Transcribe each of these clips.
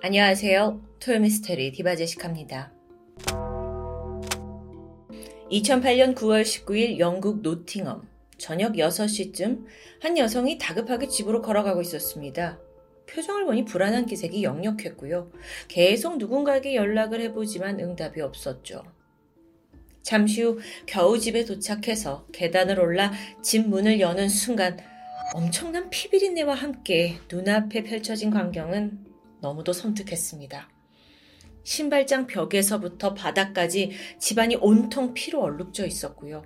안녕하세요. 토요미스테리 디바제식합니다. 2008년 9월 19일 영국 노팅엄 저녁 6시쯤 한 여성이 다급하게 집으로 걸어가고 있었습니다. 표정을 보니 불안한 기색이 역력했고요. 계속 누군가에게 연락을 해보지만 응답이 없었죠. 잠시 후 겨우 집에 도착해서 계단을 올라 집 문을 여는 순간 엄청난 피비린내와 함께 눈앞에 펼쳐진 광경은 너무도 섬뜩했습니다. 신발장 벽에서부터 바닥까지 집안이 온통 피로 얼룩져 있었고요.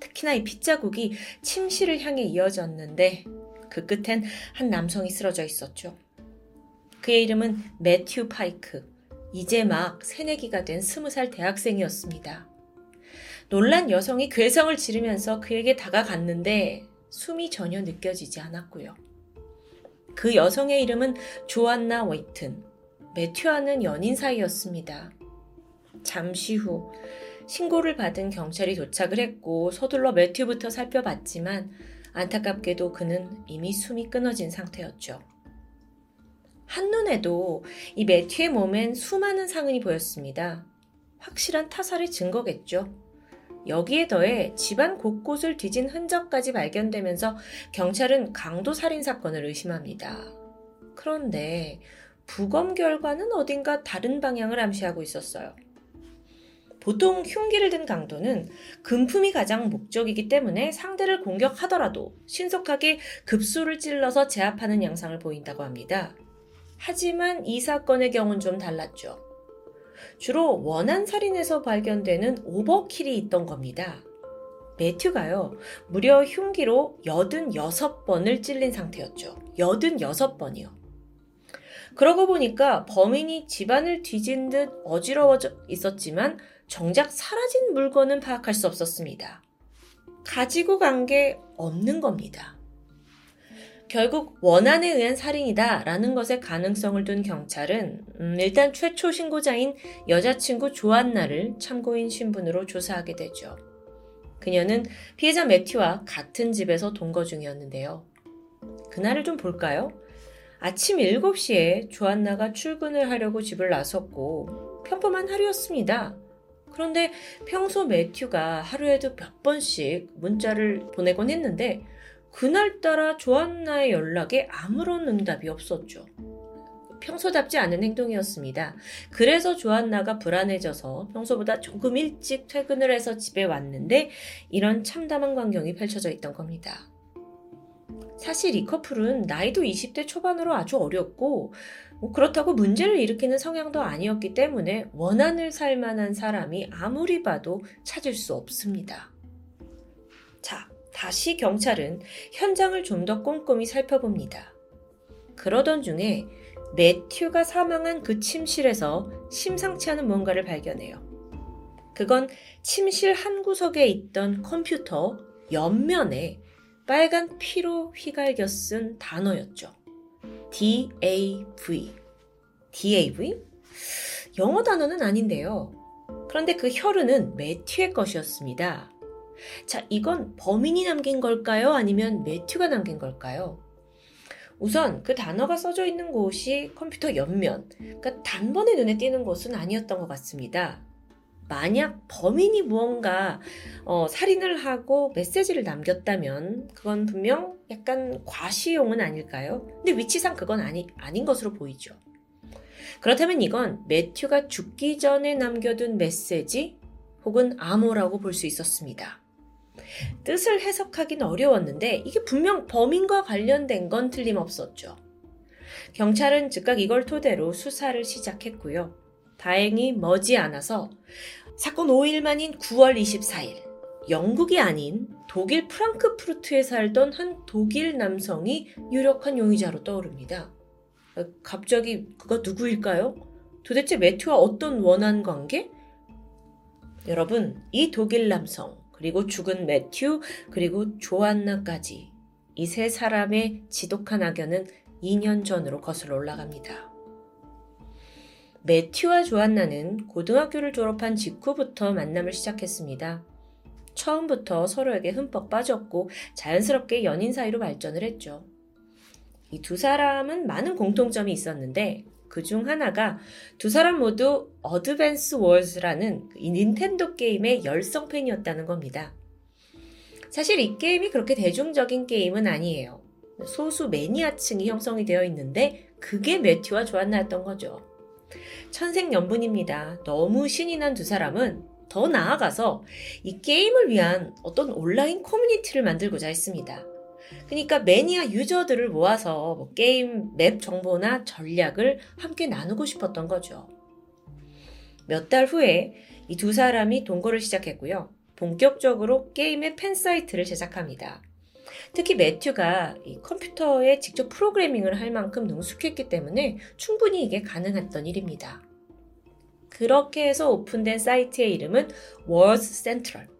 특히나 이 핏자국이 침실을 향해 이어졌는데 그 끝엔 한 남성이 쓰러져 있었죠. 그의 이름은 매튜 파이크. 이제 막 새내기가 된 스무 살 대학생이었습니다. 놀란 여성이 괴성을 지르면서 그에게 다가갔는데 숨이 전혀 느껴지지 않았고요. 그 여성의 이름은 조안나 웨이튼. 매튜와는 연인 사이였습니다. 잠시 후 신고를 받은 경찰이 도착을 했고 서둘러 매튜부터 살펴봤지만 안타깝게도 그는 이미 숨이 끊어진 상태였죠. 한눈에도 이 매튜의 몸엔 수많은 상흔이 보였습니다. 확실한 타살의 증거겠죠. 여기에 더해 집안 곳곳을 뒤진 흔적까지 발견되면서 경찰은 강도 살인 사건을 의심합니다. 그런데 부검 결과는 어딘가 다른 방향을 암시하고 있었어요. 보통 흉기를 든 강도는 금품이 가장 목적이기 때문에 상대를 공격하더라도 신속하게 급소를 찔러서 제압하는 양상을 보인다고 합니다. 하지만 이 사건의 경우는 좀 달랐죠. 주로 원한 살인에서 발견되는 오버킬이 있던 겁니다. 매튜가요, 무려 흉기로 86번을 찔린 상태였죠. 86번이요. 그러고 보니까 범인이 집안을 뒤진 듯 어지러워져 있었지만 정작 사라진 물건은 파악할 수 없었습니다. 가지고 간 게 없는 겁니다. 결국 원한에 의한 살인이다 라는 것에 가능성을 둔 경찰은 음, 일단 최초 신고자인 여자친구 조안나를 참고인 신분으로 조사하게 되죠. 그녀는 피해자 매튜와 같은 집에서 동거 중이었는데요. 그날을 좀 볼까요? 아침 7시에 조안나가 출근을 하려고 집을 나섰고 평범한 하루였습니다. 그런데 평소 매튜가 하루에도 몇 번씩 문자를 보내곤 했는데 그날따라 조안나의 연락에 아무런 응답이 없었죠. 평소답지 않은 행동이었습니다. 그래서 조안나가 불안해져서 평소보다 조금 일찍 퇴근을 해서 집에 왔는데 이런 참담한 광경이 펼쳐져 있던 겁니다. 사실 이 커플은 나이도 20대 초반으로 아주 어렸고 뭐 그렇다고 문제를 일으키는 성향도 아니었기 때문에 원한을 살 만한 사람이 아무리 봐도 찾을 수 없습니다. 자, 다시 경찰은 현장을 좀 더 꼼꼼히 살펴봅니다. 그러던 중에 매튜가 사망한 그 침실에서 심상치 않은 뭔가를 발견해요. 그건 침실 한 구석에 있던 컴퓨터 옆면에 빨간 피로 휘갈겨 쓴 단어였죠. DAV. DAV? 영어 단어는 아닌데요. 그런데 그 혈흔은 매튜의 것이었습니다. 자, 이건 범인이 남긴 걸까요? 아니면 매튜가 남긴 걸까요? 우선 그 단어가 써져 있는 곳이 컴퓨터 옆면, 그러니까 단번에 눈에 띄는 곳은 아니었던 것 같습니다. 만약 범인이 무언가 어, 살인을 하고 메시지를 남겼다면 그건 분명 약간 과시용은 아닐까요? 근데 위치상 그건 아니, 아닌 것으로 보이죠. 그렇다면 이건 매튜가 죽기 전에 남겨둔 메시지 혹은 암호라고 볼 수 있었습니다. 뜻을 해석하긴 어려웠는데 이게 분명 범인과 관련된 건 틀림없었죠. 경찰은 즉각 이걸 토대로 수사를 시작했고요. 다행히 머지않아서 사건 5일 만인 9월 24일 영국이 아닌 독일 프랑크푸르트에 살던 한 독일 남성이 유력한 용의자로 떠오릅니다. 갑자기 그가 누구일까요? 도대체 매튜와 어떤 원한 관계? 여러분, 이 독일 남성 그리고 죽은 매튜, 그리고 조안나까지 이 세 사람의 지독한 악연은 2년 전으로 거슬러 올라갑니다. 매튜와 조안나는 고등학교를 졸업한 직후부터 만남을 시작했습니다. 처음부터 서로에게 흠뻑 빠졌고 자연스럽게 연인 사이로 발전을 했죠. 이 두 사람은 많은 공통점이 있었는데 그 중 하나가 두 사람 모두 어드밴스 월즈라는 이 닌텐도 게임의 열성 팬이었다는 겁니다. 사실 이 게임이 그렇게 대중적인 게임은 아니에요. 소수 매니아층이 형성이 되어 있는데 그게 매튜와 조안나였던 거죠. 천생연분입니다. 너무 신이 난 두 사람은 더 나아가서 이 게임을 위한 어떤 온라인 커뮤니티를 만들고자 했습니다. 그러니까 매니아 user들을 모아서 뭐 게임 map 정보나 전략을 함께 나누고 싶었던 거죠. 몇 달 후에 이 두 사람이 동거를 시작했고요. 본격적으로 게임의 팬 사이트를 제작합니다. 특히 매튜가 컴퓨터에 직접 프로그래밍을 할 만큼 능숙했기 때문에 충분히 이게 가능했던 일입니다. 그렇게 해서 오픈된 사이트의 이름은 Wars Central.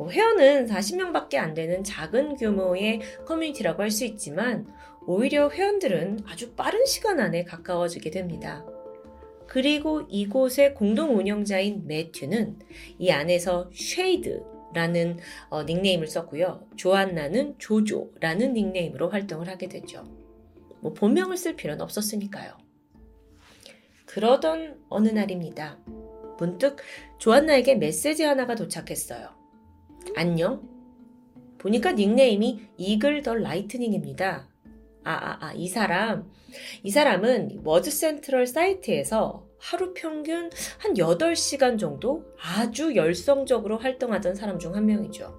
뭐 회원은 40명밖에 안 되는 작은 규모의 커뮤니티라고 할 수 있지만 오히려 회원들은 아주 빠른 시간 안에 가까워지게 됩니다. 그리고 이곳의 공동 운영자인 매튜는 이 안에서 쉐이드라는 어, 닉네임을 썼고요. 조안나는 조조라는 닉네임으로 활동을 하게 되죠. 뭐 본명을 쓸 필요는 없었으니까요. 그러던 어느 날입니다. 문득 조안나에게 메시지 하나가 도착했어요. 안녕? 보니까 닉네임이 이글 더 라이트닝입니다. 아, 아, 아, 이 사람. 이 사람은 워즈 센트럴 사이트에서 하루 평균 한 8시간 정도 아주 열성적으로 활동하던 사람 중 한 명이죠.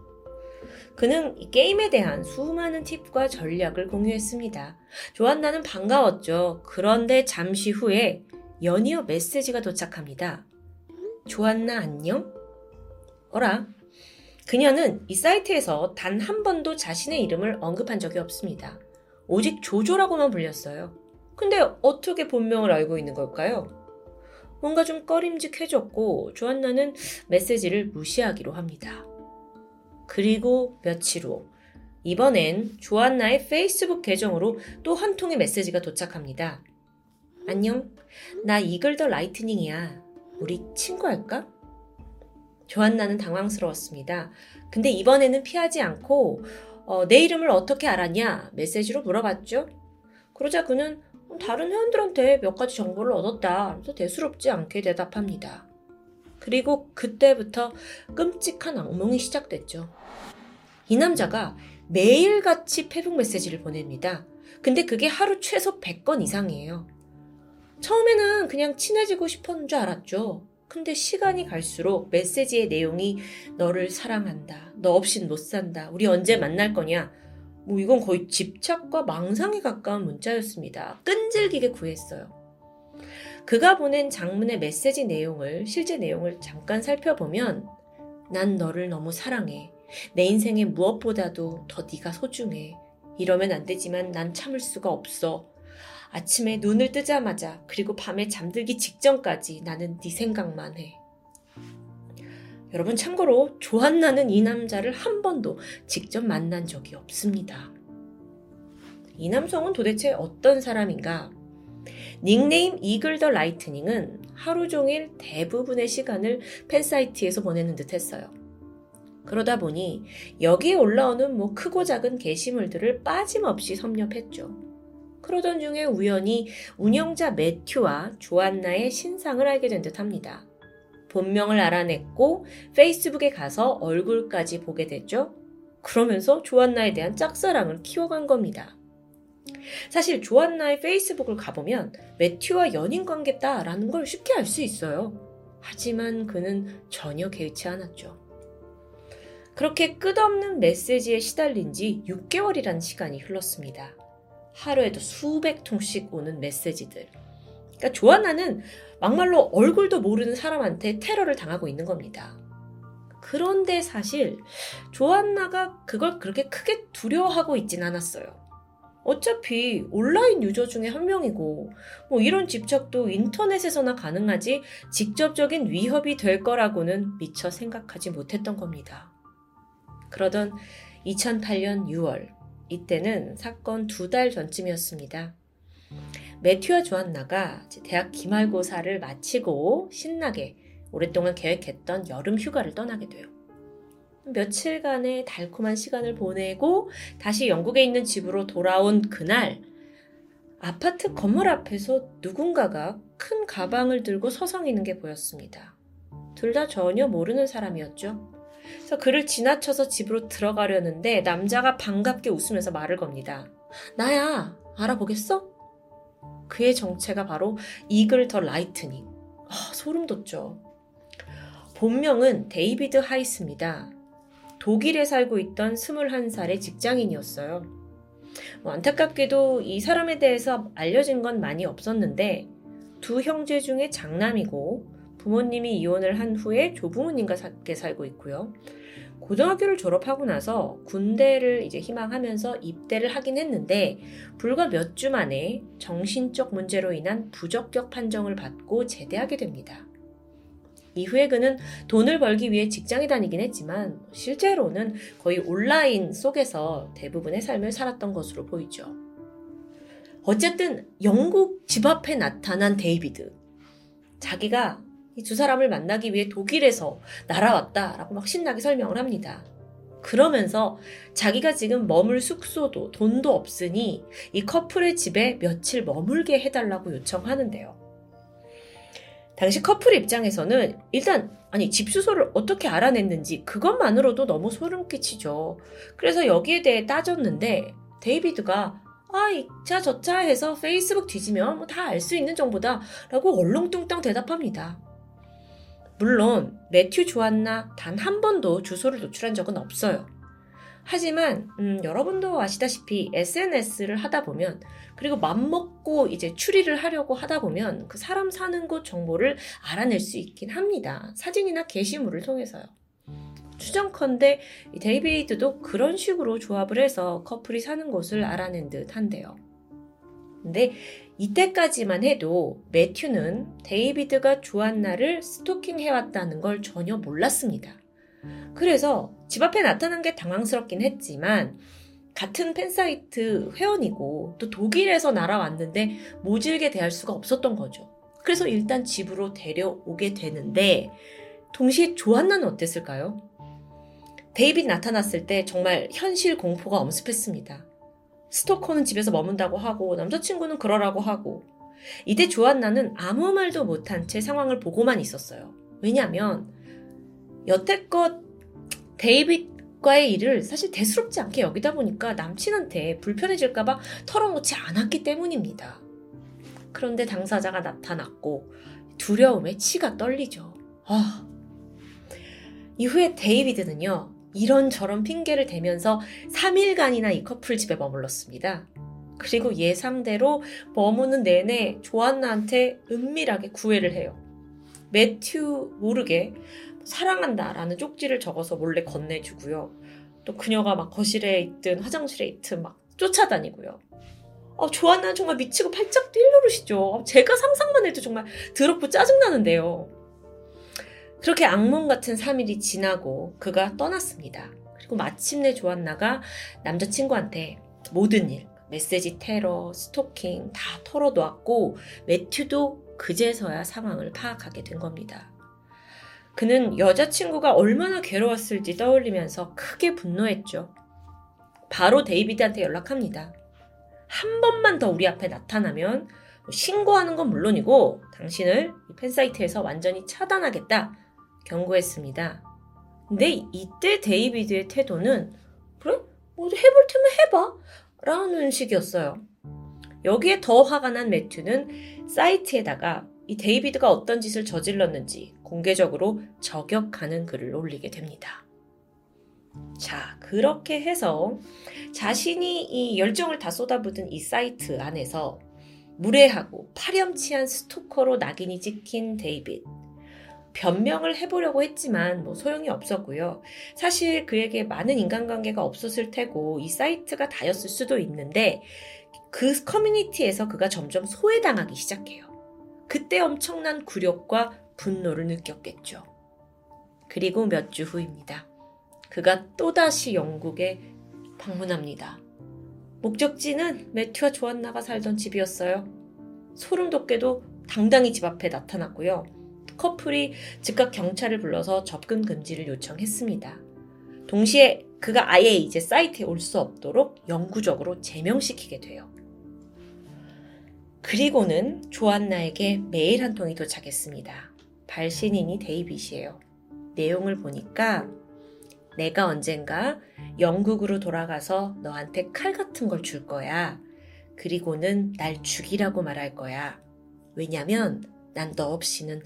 그는 이 게임에 대한 수많은 팁과 전략을 공유했습니다. 조안나는 반가웠죠. 그런데 잠시 후에 연이어 메시지가 도착합니다. 조안나 안녕? 어라? 그녀는 이 사이트에서 단 한 번도 자신의 이름을 언급한 적이 없습니다. 오직 조조라고만 불렸어요. 근데 어떻게 본명을 알고 있는 걸까요? 뭔가 좀 꺼림직해졌고 조안나는 메시지를 무시하기로 합니다. 그리고 며칠 후 이번엔 조안나의 페이스북 계정으로 또 한 통의 메시지가 도착합니다. 안녕. 나 이글 더 라이트닝이야. 우리 친구할까? 조안나는 당황스러웠습니다. 근데 이번에는 피하지 않고 어, 내 이름을 어떻게 알았냐 메시지로 물어봤죠. 그러자 그는 다른 회원들한테 몇 가지 정보를 얻었다. 그래서 대수롭지 않게 대답합니다. 그리고 그때부터 끔찍한 악몽이 시작됐죠. 이 남자가 매일같이 페북 메시지를 보냅니다. 근데 그게 하루 최소 100건 이상이에요. 처음에는 그냥 친해지고 싶었는 줄 알았죠. 근데 시간이 갈수록 메시지의 내용이 너를 사랑한다. 너 없인 못 산다. 우리 언제 만날 거냐. 뭐 이건 거의 집착과 망상에 가까운 문자였습니다. 끈질기게 구했어요. 그가 보낸 장문의 메시지 내용을 실제 내용을 잠깐 살펴보면 난 너를 너무 사랑해. 내 인생에 무엇보다도 더 네가 소중해. 이러면 안 되지만 난 참을 수가 없어. 아침에 눈을 뜨자마자 그리고 밤에 잠들기 직전까지 나는 네 생각만 해. 여러분 참고로 조한나는 이 남자를 한 번도 직접 만난 적이 없습니다. 이 남성은 도대체 어떤 사람인가? 닉네임 이글 더 라이트닝은 하루 종일 대부분의 시간을 팬사이트에서 보내는 듯 했어요. 그러다 보니 여기에 올라오는 뭐 크고 작은 게시물들을 빠짐없이 섭렵했죠. 그러던 중에 우연히 운영자 매튜와 조안나의 신상을 알게 된 듯 합니다. 본명을 알아냈고 페이스북에 가서 얼굴까지 보게 됐죠. 그러면서 조안나에 대한 짝사랑을 키워간 겁니다. 사실 조안나의 페이스북을 가보면 매튜와 연인 관계다라는 걸 쉽게 알 수 있어요. 하지만 그는 전혀 개의치 않았죠. 그렇게 끝없는 메시지에 시달린 지 6개월이라는 시간이 흘렀습니다. 하루에도 수백 통씩 오는 메시지들. 그러니까 조아나는 막말로 얼굴도 모르는 사람한테 테러를 당하고 있는 겁니다. 그런데 사실 조안나가 그걸 그렇게 크게 두려워하고 있진 않았어요. 어차피 온라인 유저 중에 한 명이고, 뭐 이런 집착도 인터넷에서나 가능하지 직접적인 위협이 될 거라고는 미처 생각하지 못했던 겁니다. 그러던 2008년 6월, 이때는 사건 두 달 전쯤이었습니다. 매튜와 조안나가 대학 기말고사를 마치고 신나게 오랫동안 계획했던 여름 휴가를 떠나게 돼요. 며칠간의 달콤한 시간을 보내고 다시 영국에 있는 집으로 돌아온 그날 아파트 건물 앞에서 누군가가 큰 가방을 들고 서성이는 게 보였습니다. 둘 다 전혀 모르는 사람이었죠. 그래서 그를 지나쳐서 집으로 들어가려는데 남자가 반갑게 웃으면서 말을 겁니다. 나야, 알아보겠어? 그의 정체가 바로 이글 더 라이트닝. 아, 소름 돋죠. 본명은 데이비드 하이스입니다. 독일에 살고 있던 21살의 직장인이었어요. 뭐 안타깝게도 이 사람에 대해서 알려진 건 많이 없었는데 두 형제 중에 장남이고 부모님이 이혼을 한 후에 조부모님과 함께 살고 있고요. 고등학교를 졸업하고 나서 군대를 이제 희망하면서 입대를 하긴 했는데 불과 몇 주 만에 정신적 문제로 인한 부적격 판정을 받고 제대하게 됩니다. 이후에 그는 돈을 벌기 위해 직장에 다니긴 했지만 실제로는 거의 온라인 속에서 대부분의 삶을 살았던 것으로 보이죠. 어쨌든 영국 집 앞에 나타난 데이비드. 자기가 이 두 사람을 만나기 위해 독일에서 날아왔다라고 막 신나게 설명을 합니다. 그러면서 자기가 지금 머물 숙소도 돈도 없으니 이 커플의 집에 며칠 머물게 해달라고 요청하는데요. 당시 커플 입장에서는 일단 아니 집 주소를 어떻게 알아냈는지 그것만으로도 너무 소름 끼치죠. 그래서 여기에 대해 따졌는데 데이비드가 아, 이 차 저 차 해서 페이스북 뒤지면 뭐 다 알 수 있는 정보다 라고 얼렁뚱땅 대답합니다. 물론 매튜 조안나 단 한 번도 주소를 노출한 적은 없어요. 하지만 음, 여러분도 아시다시피 SNS를 하다 보면 그리고 맘먹고 이제 추리를 하려고 하다 보면 그 사람 사는 곳 정보를 알아낼 수 있긴 합니다. 사진이나 게시물을 통해서요. 추정컨대 데이비드도 그런 식으로 조합을 해서 커플이 사는 곳을 알아낸 듯 한데요. 근데 이때까지만 해도 매튜는 데이비드가 조안나를 스토킹 해왔다는 걸 전혀 몰랐습니다. 그래서 집 앞에 나타난 게 당황스럽긴 했지만 같은 팬사이트 회원이고 또 독일에서 날아왔는데 모질게 대할 수가 없었던 거죠. 그래서 일단 집으로 데려오게 되는데 동시에 조안나는 어땠을까요? 데이빗 나타났을 때 정말 현실 공포가 엄습했습니다. 스토커는 집에서 머문다고 하고 남자친구는 그러라고 하고 이때 조안나는 아무 말도 못한 채 상황을 보고만 있었어요. 왜냐하면 여태껏 데이빗과의 일을 사실 대수롭지 않게 여기다 보니까 남친한테 불편해질까봐 털어놓지 않았기 때문입니다. 그런데 당사자가 나타났고 두려움에 치가 떨리죠. 아. 이후에 데이비드는요, 이런저런 핑계를 대면서 3일간이나 이 커플 집에 머물렀습니다. 그리고 예상대로 머무는 내내 조안나한테 은밀하게 구애를 해요. 매튜 모르게 사랑한다 라는 쪽지를 적어서 몰래 건네주고요. 또 그녀가 막 거실에 있든 화장실에 있든 막 쫓아다니고요. 어, 조안나는 정말 미치고 팔짝 뛸 노릇이죠. 제가 상상만 해도 정말 더럽고 짜증나는데요. 그렇게 악몽 같은 3일이 지나고 그가 떠났습니다. 그리고 마침내 조안나가 남자친구한테 모든 일, 메시지 테러, 스토킹 다 털어놓았고 매튜도 그제서야 상황을 파악하게 된 겁니다. 그는 여자친구가 얼마나 괴로웠을지 떠올리면서 크게 분노했죠. 바로 데이비드한테 연락합니다. 한 번만 더 우리 앞에 나타나면 신고하는 건 물론이고 당신을 팬사이트에서 완전히 차단하겠다 경고했습니다. 근데 이때 데이비드의 태도는 그래? 뭐 해볼 테면 해봐 라는 식이었어요. 여기에 더 화가 난 매튜는 사이트에다가 이 데이비드가 어떤 짓을 저질렀는지 공개적으로 저격하는 글을 올리게 됩니다. 자, 그렇게 해서 자신이 이 열정을 다 쏟아붓은 이 사이트 안에서 무례하고 파렴치한 스토커로 낙인이 찍힌 데이빗. 변명을 해보려고 했지만 뭐 소용이 없었고요. 사실 그에게 많은 인간관계가 없었을 테고 이 사이트가 다였을 수도 있는데 그 커뮤니티에서 그가 점점 소외당하기 시작해요. 그때 엄청난 굴욕과 분노를 느꼈겠죠. 그리고 몇 주 후입니다. 그가 또다시 영국에 방문합니다. 목적지는 매튜와 조안나가 살던 집이었어요. 소름 돋게도 당당히 집 앞에 나타났고요. 커플이 즉각 경찰을 불러서 접근 금지를 요청했습니다. 동시에 그가 아예 이제 사이트에 올 수 없도록 영구적으로 제명시키게 돼요. 그리고는 조안나에게 메일 한 통이 도착했습니다. 발신인이 데이빗이에요. 내용을 보니까 내가 언젠가 영국으로 돌아가서 너한테 칼 같은 걸 줄 거야. 그리고는 날 죽이라고 말할 거야. 왜냐면 난 너 없이는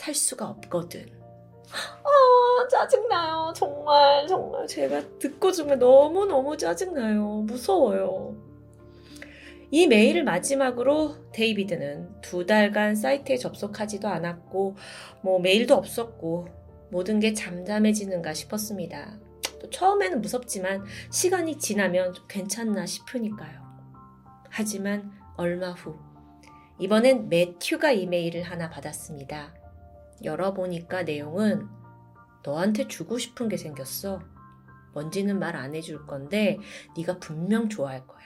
살 수가 없거든. 아, 짜증나요. 정말, 정말. 제가 듣고 정말 너무너무 짜증나요. 무서워요. 이 메일을 마지막으로 데이비드는 두 달간 사이트에 접속하지도 않았고, 뭐 메일도 없었고, 모든 게 잠잠해지는가 싶었습니다. 또 처음에는 무섭지만 시간이 지나면 좀 괜찮나 싶으니까요. 하지만 얼마 후, 이번엔 매튜가 이메일을 하나 받았습니다. 열어보니까 내용은 너한테 주고 싶은 게 생겼어. 뭔지는 말 안 해줄 건데 네가 분명 좋아할 거야.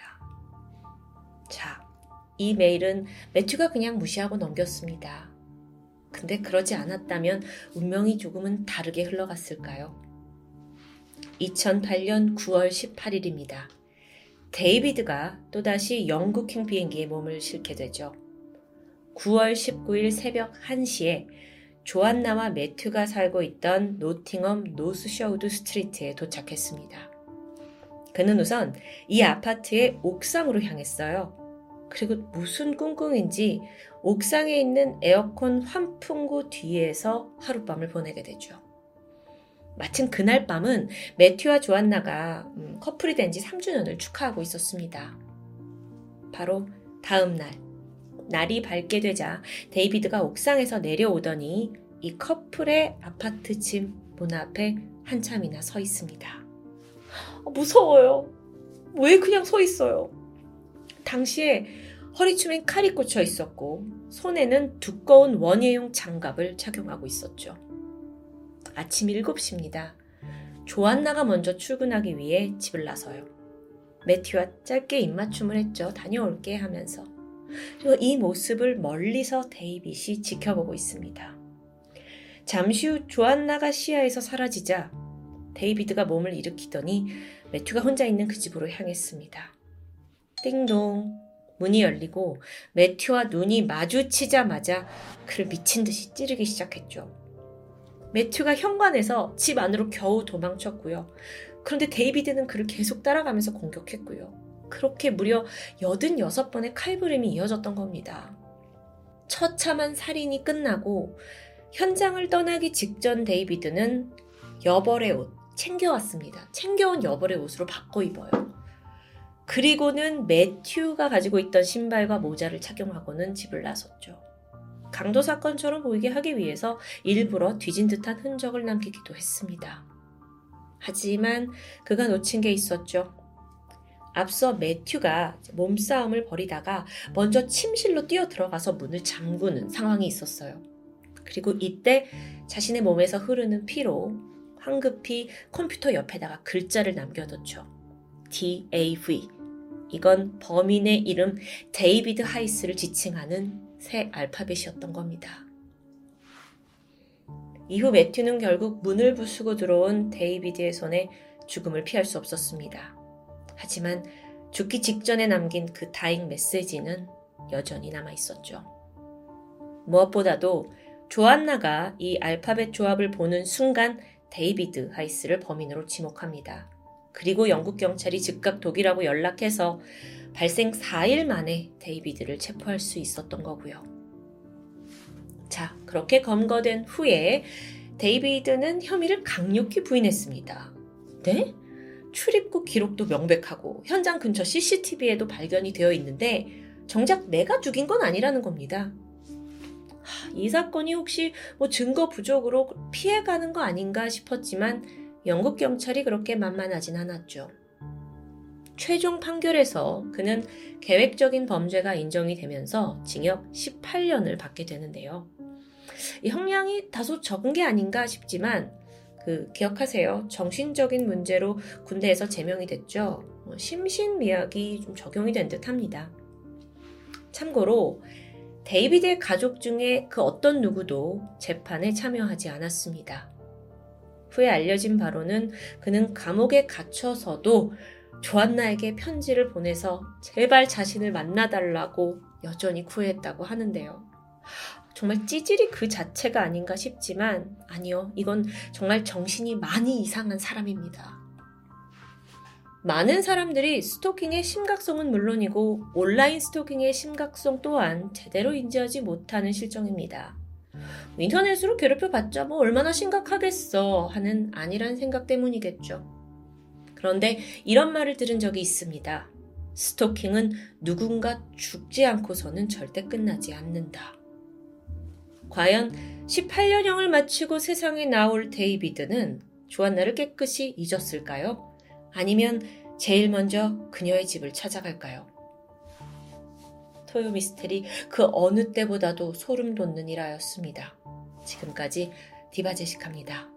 자, 이 메일은 매튜가 그냥 무시하고 넘겼습니다. 근데 그러지 않았다면 운명이 조금은 다르게 흘러갔을까요? 2008년 9월 18일입니다. 데이비드가 또다시 영국행 비행기에 몸을 실게 되죠. 9월 19일 새벽 1시에 조안나와 매튜가 살고 있던 노팅엄 노스셔우드 스트리트에 도착했습니다. 그는 우선 이 아파트의 옥상으로 향했어요. 그리고 무슨 꿍꿍인지 옥상에 있는 에어컨 환풍구 뒤에서 하룻밤을 보내게 되죠. 마침 그날 밤은 매튜와 조안나가 음, 커플이 된 지 3주년을 축하하고 있었습니다. 바로 다음 날, 날이 밝게 되자 데이비드가 옥상에서 내려오더니 이 커플의 아파트 집 문 앞에 한참이나 서 있습니다. 아, 무서워요. 왜 그냥 서 있어요? 당시에 허리춤엔 칼이 꽂혀 있었고 손에는 두꺼운 원예용 장갑을 착용하고 있었죠. 아침 7시입니다. 조안나가 먼저 출근하기 위해 집을 나서요. 매튜와 짧게 입맞춤을 했죠. 다녀올게 하면서. 이 모습을 멀리서 데이빗이 지켜보고 있습니다. 잠시 후 조안나가 시야에서 사라지자 데이비드가 몸을 일으키더니 매튜가 혼자 있는 그 집으로 향했습니다. 띵동. 문이 열리고 매튜와 눈이 마주치자마자 그를 미친 듯이 찌르기 시작했죠. 매튜가 현관에서 집 안으로 겨우 도망쳤고요. 그런데 데이비드는 그를 계속 따라가면서 공격했고요. 그렇게 무려 86번의 칼부림이 이어졌던 겁니다. 처참한 살인이 끝나고 현장을 떠나기 직전 데이비드는 여벌의 옷 챙겨왔습니다. 챙겨온 여벌의 옷으로 바꿔 입어요. 그리고는 매튜가 가지고 있던 신발과 모자를 착용하고는 집을 나섰죠. 강도 사건처럼 보이게 하기 위해서 일부러 뒤진 듯한 흔적을 남기기도 했습니다. 하지만 그가 놓친 게 있었죠. 앞서 매튜가 몸싸움을 벌이다가 먼저 침실로 뛰어 들어가서 문을 잠그는 상황이 있었어요. 그리고 이때 자신의 몸에서 흐르는 피로 황급히 컴퓨터 옆에다가 글자를 남겨뒀죠. DAV. 이건 범인의 이름 데이비드 하이스를 지칭하는 새 알파벳이었던 겁니다. 이후 매튜는 결국 문을 부수고 들어온 데이비드의 손에 죽음을 피할 수 없었습니다. 하지만 죽기 직전에 남긴 그 dying message는 여전히 남아 있었죠. 무엇보다도 조안나가 이 알파벳 조합을 보는 순간 데이비드 하이스를 범인으로 지목합니다. 그리고 영국 경찰이 즉각 독일하고 연락해서 발생 4일 만에 데이비드를 체포할 수 있었던 거고요. 자, 그렇게 검거된 후에 데이비드는 혐의를 강력히 부인했습니다. 네? 출입국 기록도 명백하고 현장 근처 CCTV에도 발견이 되어 있는데 정작 내가 죽인 건 아니라는 겁니다. 이 사건이 혹시 뭐 증거 부족으로 피해가는 거 아닌가 싶었지만 영국 경찰이 그렇게 만만하진 않았죠. 최종 판결에서 그는 계획적인 범죄가 인정이 되면서 징역 18년을 받게 되는데요. 이 형량이 다소 적은 게 아닌가 싶지만 그 기억하세요. 정신적인 문제로 군대에서 제명이 됐죠. 뭐 심신미약이 좀 적용이 된 듯합니다. 참고로 데이비드의 가족 중에 그 어떤 누구도 재판에 참여하지 않았습니다. 후에 알려진 바로는 그는 감옥에 갇혀서도 조안나에게 편지를 보내서 제발 자신을 만나달라고 여전히 구애했다고 하는데요. 정말 찌질이 그 자체가 아닌가 싶지만 아니요. 이건 정말 정신이 많이 이상한 사람입니다. 많은 사람들이 스토킹의 심각성은 물론이고 온라인 스토킹의 심각성 또한 제대로 인지하지 못하는 실정입니다. 인터넷으로 괴롭혀 봤자 뭐 얼마나 심각하겠어 하는 아니란 생각 때문이겠죠. 그런데 이런 말을 들은 적이 있습니다. 스토킹은 누군가 죽지 않고서는 절대 끝나지 않는다. 과연 18년형을 마치고 세상에 나올 데이비드는 조안나를 깨끗이 잊었을까요? 아니면 제일 먼저 그녀의 집을 찾아갈까요? 토요 미스테리 그 어느 때보다도 소름 돋는 일하였습니다. 지금까지 디바제식합니다.